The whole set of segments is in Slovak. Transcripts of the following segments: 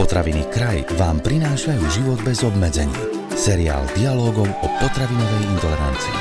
Potraviny kraj vám prinášajú život bez obmedzení. Seriál dialogov o potravinovej intolerancii.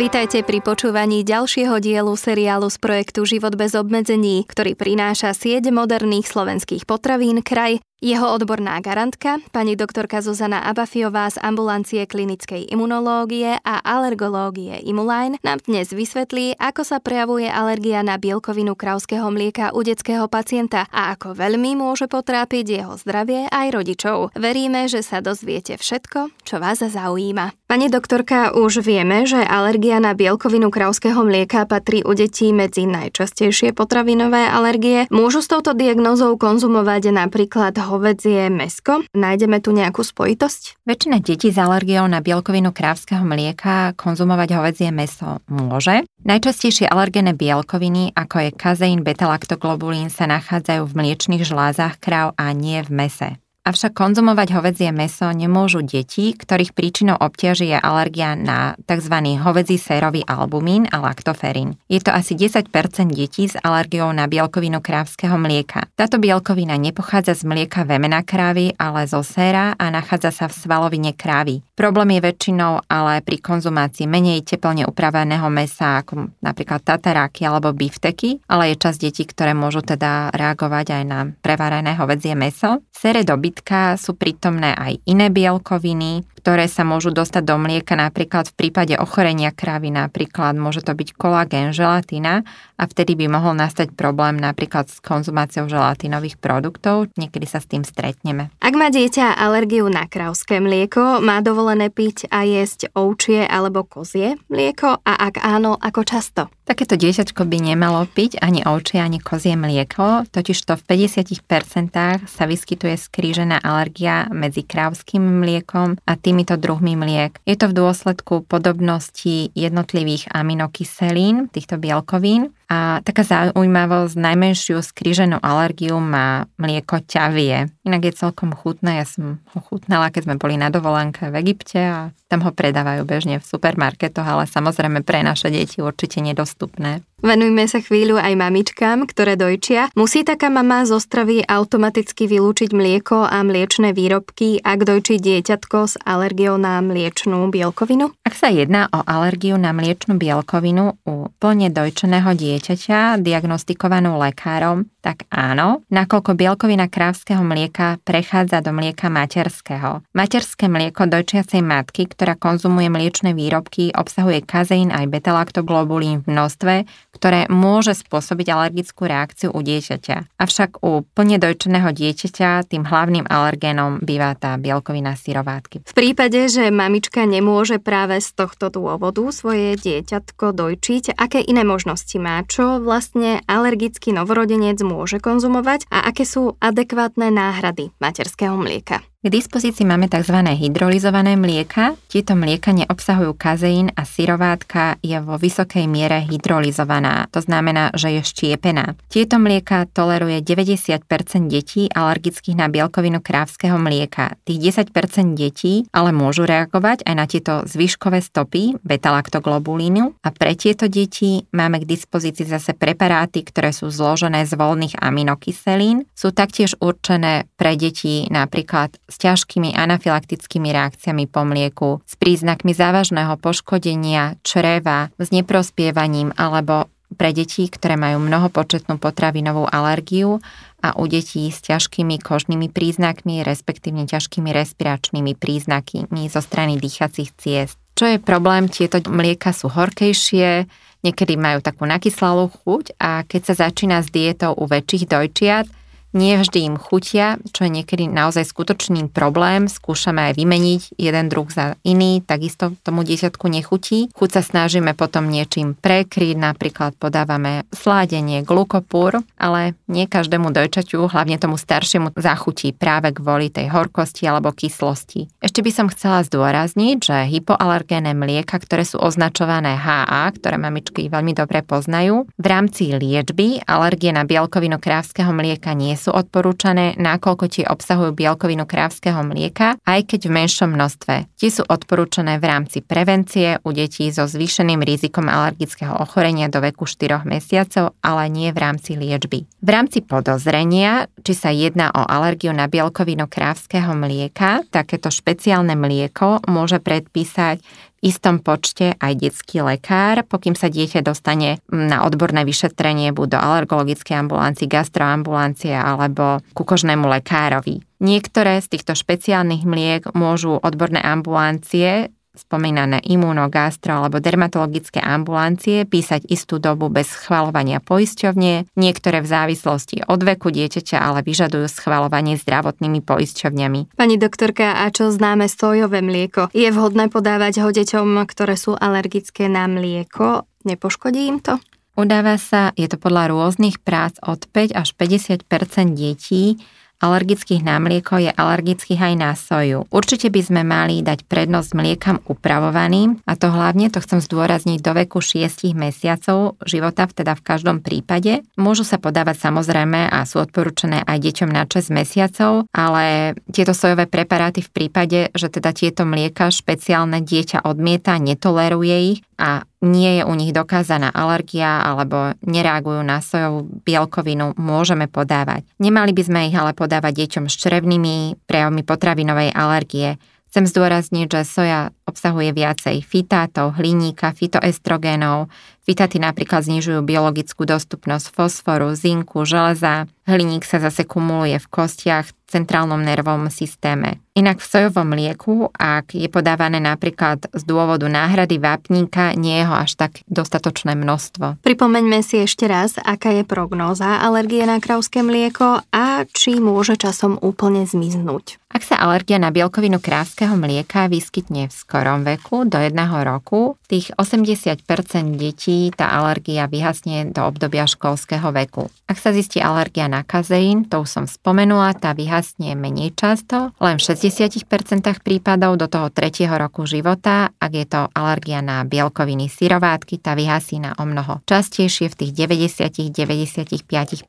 Vítajte pri počúvaní ďalšieho dielu seriálu z projektu Život bez obmedzení, ktorý prináša sieť moderných slovenských potravín kraj jeho odborná garantka, pani doktorka Zuzana Abafiová z ambulancie klinickej imunológie a alergológie Imuline nám dnes vysvetlí, ako sa prejavuje alergia na bielkovinu krauského mlieka u detského pacienta a ako veľmi môže potrápiť jeho zdravie aj rodičov. Veríme, že sa dozviete všetko, čo vás zaujíma. Pani doktorka, už vieme, že alergia na bielkovinu krauského mlieka patrí u detí medzi najčastejšie potravinové alergie. Môžu s touto diagnózou konzumovať napríklad hovedzie mesko? Nájdeme tu nejakú spojitosť? Väčšina detí s alergiou na bielkovinu krávskeho mlieka konzumovať hovedzie meso môže. Najčastejšie alergené bielkoviny, ako je kazeín, beta-laktoglobulín, sa nachádzajú v mliečných žlázach kráv a nie v mese. Avšak konzumovať hovedzie meso nemôžu deti, ktorých príčinou obťaží je alergia na tzv. hovedzí sérový albumín a laktoferín. Je to asi 10% detí s alergiou na bielkovinu krávskeho mlieka. Táto bielkovina nepochádza z mlieka vemena krávy, ale zo séra a nachádza sa v svalovine krávy. Problém je väčšinou ale pri konzumácii menej teplne upraveného mesa, ako napríklad tataráky alebo bifteky, ale je čas detí, ktoré môžu teda reagovať aj na prevarené hovedzie meso. Sere doby dobytka sú prítomné aj iné bielkoviny, ktoré sa môžu dostať do mlieka napríklad v prípade ochorenia kravy, napríklad môže to byť kolagén, želatina a vtedy by mohol nastať problém napríklad s konzumáciou želatínových produktov. Niekedy sa s tým stretneme. Ak má dieťa alergiu na krauské mlieko, má dovolené piť a jesť ovčie alebo kozie mlieko a ak áno, ako často? Takéto dieťačko by nemalo piť ani ovčie, ani kozie mlieko, totiž to v 50% sa vyskytuje skrížená alergia medzi krávským mliekom a týmito druhmi mliek. Je to v dôsledku podobnosti jednotlivých aminokyselín, týchto bielkovín a taká zaujímavosť, najmenšiu skríženú alergiu má mlieko ťavie. Inak je celkom chutné, ja som ho chutnala, keď sme boli na dovolenke v Egypte a tam ho predávajú bežne v supermarketoch, ale samozrejme pre naše deti určite nedostupné. Venujme sa chvíľu aj mamičkám, ktoré dojčia. Musí taká mama zo stravy automaticky vylúčiť mlieko a mliečne výrobky, ak dojčí dieťatko s alergiou na mliečnú bielkovinu? Ak sa jedná o alergiu na mliečnú bielkovinu u plne dojčeného dieťaťa diagnostikovanú lekárom, tak áno, nakoľko bielkovina krávskeho mlieka prechádza do mlieka materského. Materské mlieko dojčiacej matky, ktorá konzumuje mliečne výrobky, obsahuje kazeín aj betalaktoglobulín v množstve, ktoré môže spôsobiť alergickú reakciu u dieťaťa. Avšak u plne dojčeného dieťaťa tým hlavným alergénom býva tá bielkovina syrovátky. V prípade, že mamička nemôže práve z tohto dôvodu svoje dieťatko dojčiť, aké iné možnosti má? Čo vlastne alergický novorodenec môže konzumovať a aké sú adekvátne náhrady materského mlieka? K dispozícii máme tzv. hydrolizované mlieka. Tieto mlieka neobsahujú kazeín a syrovátka je vo vysokej miere hydrolizovaná, to znamená, že je štiepená. Tieto mlieka toleruje 90% detí alergických na bielkovinu krávskeho mlieka. Tých 10% detí ale môžu reagovať aj na tieto zvyškové stopy beta-laktoglobulínu a pre tieto deti máme k dispozícii zase preparáty, ktoré sú zložené z voľných aminokyselín. Sú taktiež určené pre deti napríklad s ťažkými anafylaktickými reakciami po mlieku, s príznakmi závažného poškodenia čreva, s neprospievaním alebo pre deti, ktoré majú mnohopočetnú potravinovú alergiu a u detí s ťažkými kožnými príznakmi, respektívne ťažkými respiračnými príznakmi zo strany dýchacích ciest. Čo je problém, tieto mlieka sú horkejšie, niekedy majú takú nakyslalú chuť a keď sa začína s dietou u väčších dojčiat, nie vždy im chutia, čo je niekedy naozaj skutočný problém. Skúšame aj vymeniť jeden druh za iný, takisto tomu dieťatku nechutí. Chuť sa snažíme potom niečím prekryť, napríklad podávame sládenie, glukopúr, ale nie každému dojčaťu, hlavne tomu staršiemu, zachutí práve kvôli tej horkosti alebo kyslosti. Ešte by som chcela zdôrazniť, že hypoalergénne mlieka, ktoré sú označované HA, ktoré mamičky veľmi dobre poznajú, v rámci liečby alergie na bielkovinu krávskeho mlieka nie sú odporúčané, nakoľko tie obsahujú bielkovinu krávskeho mlieka, aj keď v menšom množstve. Tie sú odporúčané v rámci prevencie u detí so zvýšeným rizikom alergického ochorenia do veku 4 mesiacov, ale nie v rámci liečby. V rámci podozrenia, či sa jedná o alergiu na bielkovinu krávskeho mlieka, takéto špeciálne mlieko môže predpísať istom počte aj detský lekár, pokým sa dieťa dostane na odborné vyšetrenie buď do alergologickej ambulancii, gastroambulancie alebo ku kožnému lekárovi. Niektoré z týchto špeciálnych mliek môžu odborné ambulancie spomínané imunogastro alebo dermatologické ambulancie písať istú dobu bez schvalovania poisťovne, niektoré v závislosti od veku dieťaťa ale vyžadujú schvalovanie zdravotnými poisťovňami. Pani doktorka, a čo známe sojové mlieko? Je vhodné podávať ho deťom, ktoré sú alergické na mlieko? Nepoškodí im to? Udáva sa, je to podľa rôznych prác od 5 až 50% detí, alergických na mlieko je alergických aj na soju. Určite by sme mali dať prednosť mliekam upravovaným a to hlavne, to chcem zdôrazniť, do veku 6 mesiacov života, teda v každom prípade. Môžu sa podávať samozrejme a sú odporúčané aj deťom na 6 mesiacov, ale tieto sojové preparáty v prípade, že teda tieto mlieka špeciálne dieťa odmieta, netoleruje ich a nie je u nich dokázaná alergia alebo nereagujú na sojovú bielkovinu, môžeme podávať. Nemali by sme ich ale podávať deťom s črevnými prejavmi potravinovej alergie. Chcem zdôrazniť, že soja obsahuje viacej fitátov, hliníka, fitoestrogénov. Fitáty napríklad znižujú biologickú dostupnosť fosforu, zinku, železa. Hliník sa zase kumuluje v kostiach, centrálnom nervovom systéme. Inak v sojovom mlieku, ak je podávané napríklad z dôvodu náhrady vápníka, nie je ho až tak dostatočné množstvo. Pripomeňme si ešte raz, aká je prognóza alergie na krauské mlieko a či môže časom úplne zmiznúť. Ak sa alergia na bielkovinu krávskeho mlieka vyskytne v skorom veku do jedného roku, tých 80% detí tá alergia vyhasne do obdobia školského veku. Ak sa zistí alergia na kazeín, to už som spomenula, tá vyhasne menej často, len v 60% prípadov do toho tretieho roku života, ak je to alergia na bielkoviny syrovátky, tá vyhasí na o mnoho častejšie v tých 90-95%.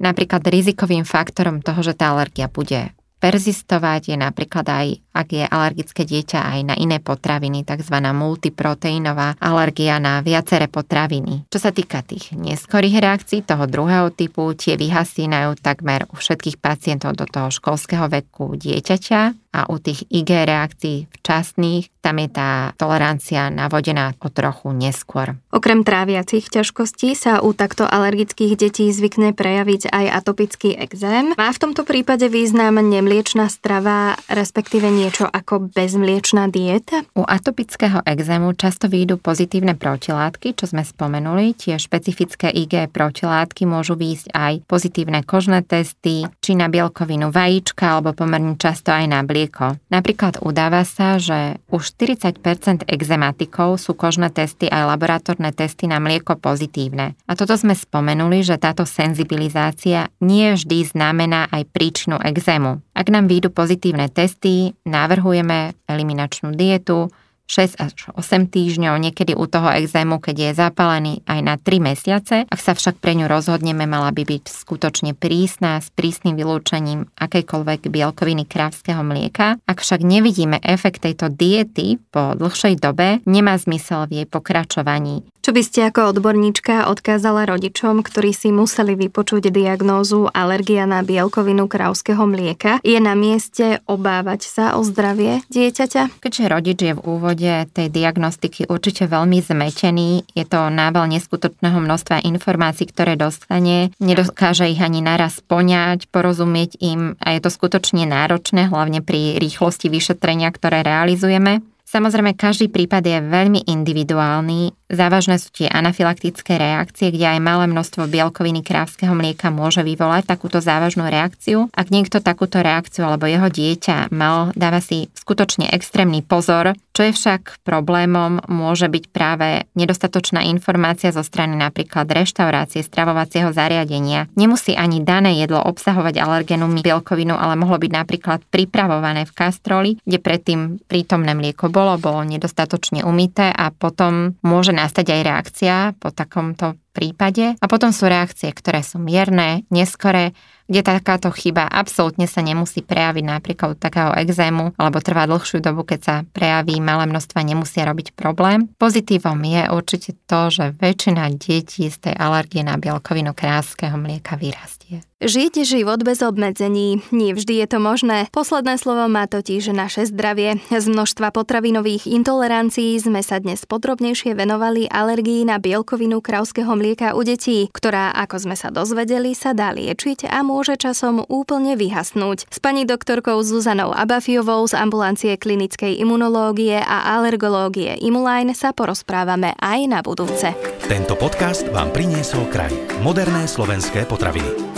Napríklad rizikovým faktorom toho, že tá alergia bude Persistovať je napríklad aj, ak je alergické dieťa aj na iné potraviny, tzv. multiproteínová alergia na viaceré potraviny. Čo sa týka tých neskorých reakcií toho druhého typu, tie vyhasínajú takmer u všetkých pacientov do toho školského veku dieťaťa a u tých IG reakcií včasných, tam je tá tolerancia navodená o trochu neskôr. Okrem tráviacich ťažkostí sa u takto alergických detí zvykne prejaviť aj atopický exém. Má v tomto prípade význam nemliečná strava, respektíve niečo ako bezmliečná dieta? U atopického exému často výjdu pozitívne protilátky, čo sme spomenuli. Tie špecifické IG protilátky môžu výjsť aj pozitívne kožné testy, či na bielkovinu vajíčka, alebo pomerne často aj na bliek mlieko. Napríklad udáva sa, že u 40% exematikov sú kožné testy aj laboratórne testy na mlieko pozitívne. A toto sme spomenuli, že táto senzibilizácia nie vždy znamená aj príčinu exému. Ak nám výjdu pozitívne testy, navrhujeme eliminačnú dietu, 6 až 8 týždňov, niekedy u toho exému, keď je zapálený aj na 3 mesiace. Ak sa však pre ňu rozhodneme, mala by byť skutočne prísna s prísnym vylúčením akejkoľvek bielkoviny krávskeho mlieka. Ak však nevidíme efekt tejto diety po dlhšej dobe, nemá zmysel v jej pokračovaní. Čo by ste ako odborníčka odkázala rodičom, ktorí si museli vypočuť diagnózu alergia na bielkovinu krávskeho mlieka? Je na mieste obávať sa o zdravie dieťaťa? Keďže rodič je v úvode tej diagnostiky určite veľmi zmetený, je to nábal neskutočného množstva informácií, ktoré dostane, nedokáže ich ani naraz poňať, porozumieť im a je to skutočne náročné, hlavne pri rýchlosti vyšetrenia, ktoré realizujeme. Samozrejme, každý prípad je veľmi individuálny Závažné sú tie anafylaktické reakcie, kde aj malé množstvo bielkoviny krávskeho mlieka môže vyvolať takúto závažnú reakciu. Ak niekto takúto reakciu alebo jeho dieťa mal, dáva si skutočne extrémny pozor. Čo je však problémom, môže byť práve nedostatočná informácia zo strany napríklad reštaurácie, stravovacieho zariadenia. Nemusí ani dané jedlo obsahovať alergenú bielkovinu, ale mohlo byť napríklad pripravované v kastroli, kde predtým prítomné mlieko bolo, bolo nedostatočne umité a potom môže nastať aj reakcia po takomto prípade. A potom sú reakcie, ktoré sú mierne, neskore kde takáto chyba absolútne sa nemusí prejaviť napríklad takého exému alebo trvá dlhšiu dobu, keď sa prejaví malé množstva, nemusia robiť problém. Pozitívom je určite to, že väčšina detí z tej alergie na bielkovinu kráského mlieka vyrastie. Žiť život bez obmedzení. Nie vždy je to možné. Posledné slovo má totiž naše zdravie. Z množstva potravinových intolerancií sme sa dnes podrobnejšie venovali alergii na bielkovinu krauského mlieka u detí, ktorá, ako sme sa dozvedeli, sa dá liečiť a môže časom úplne vyhasnúť. S pani doktorkou Zuzanou Abafiovou z ambulancie klinickej imunológie a alergológie Imuline sa porozprávame aj na budúce. Tento podcast vám priniesol kraj. Moderné slovenské potraviny.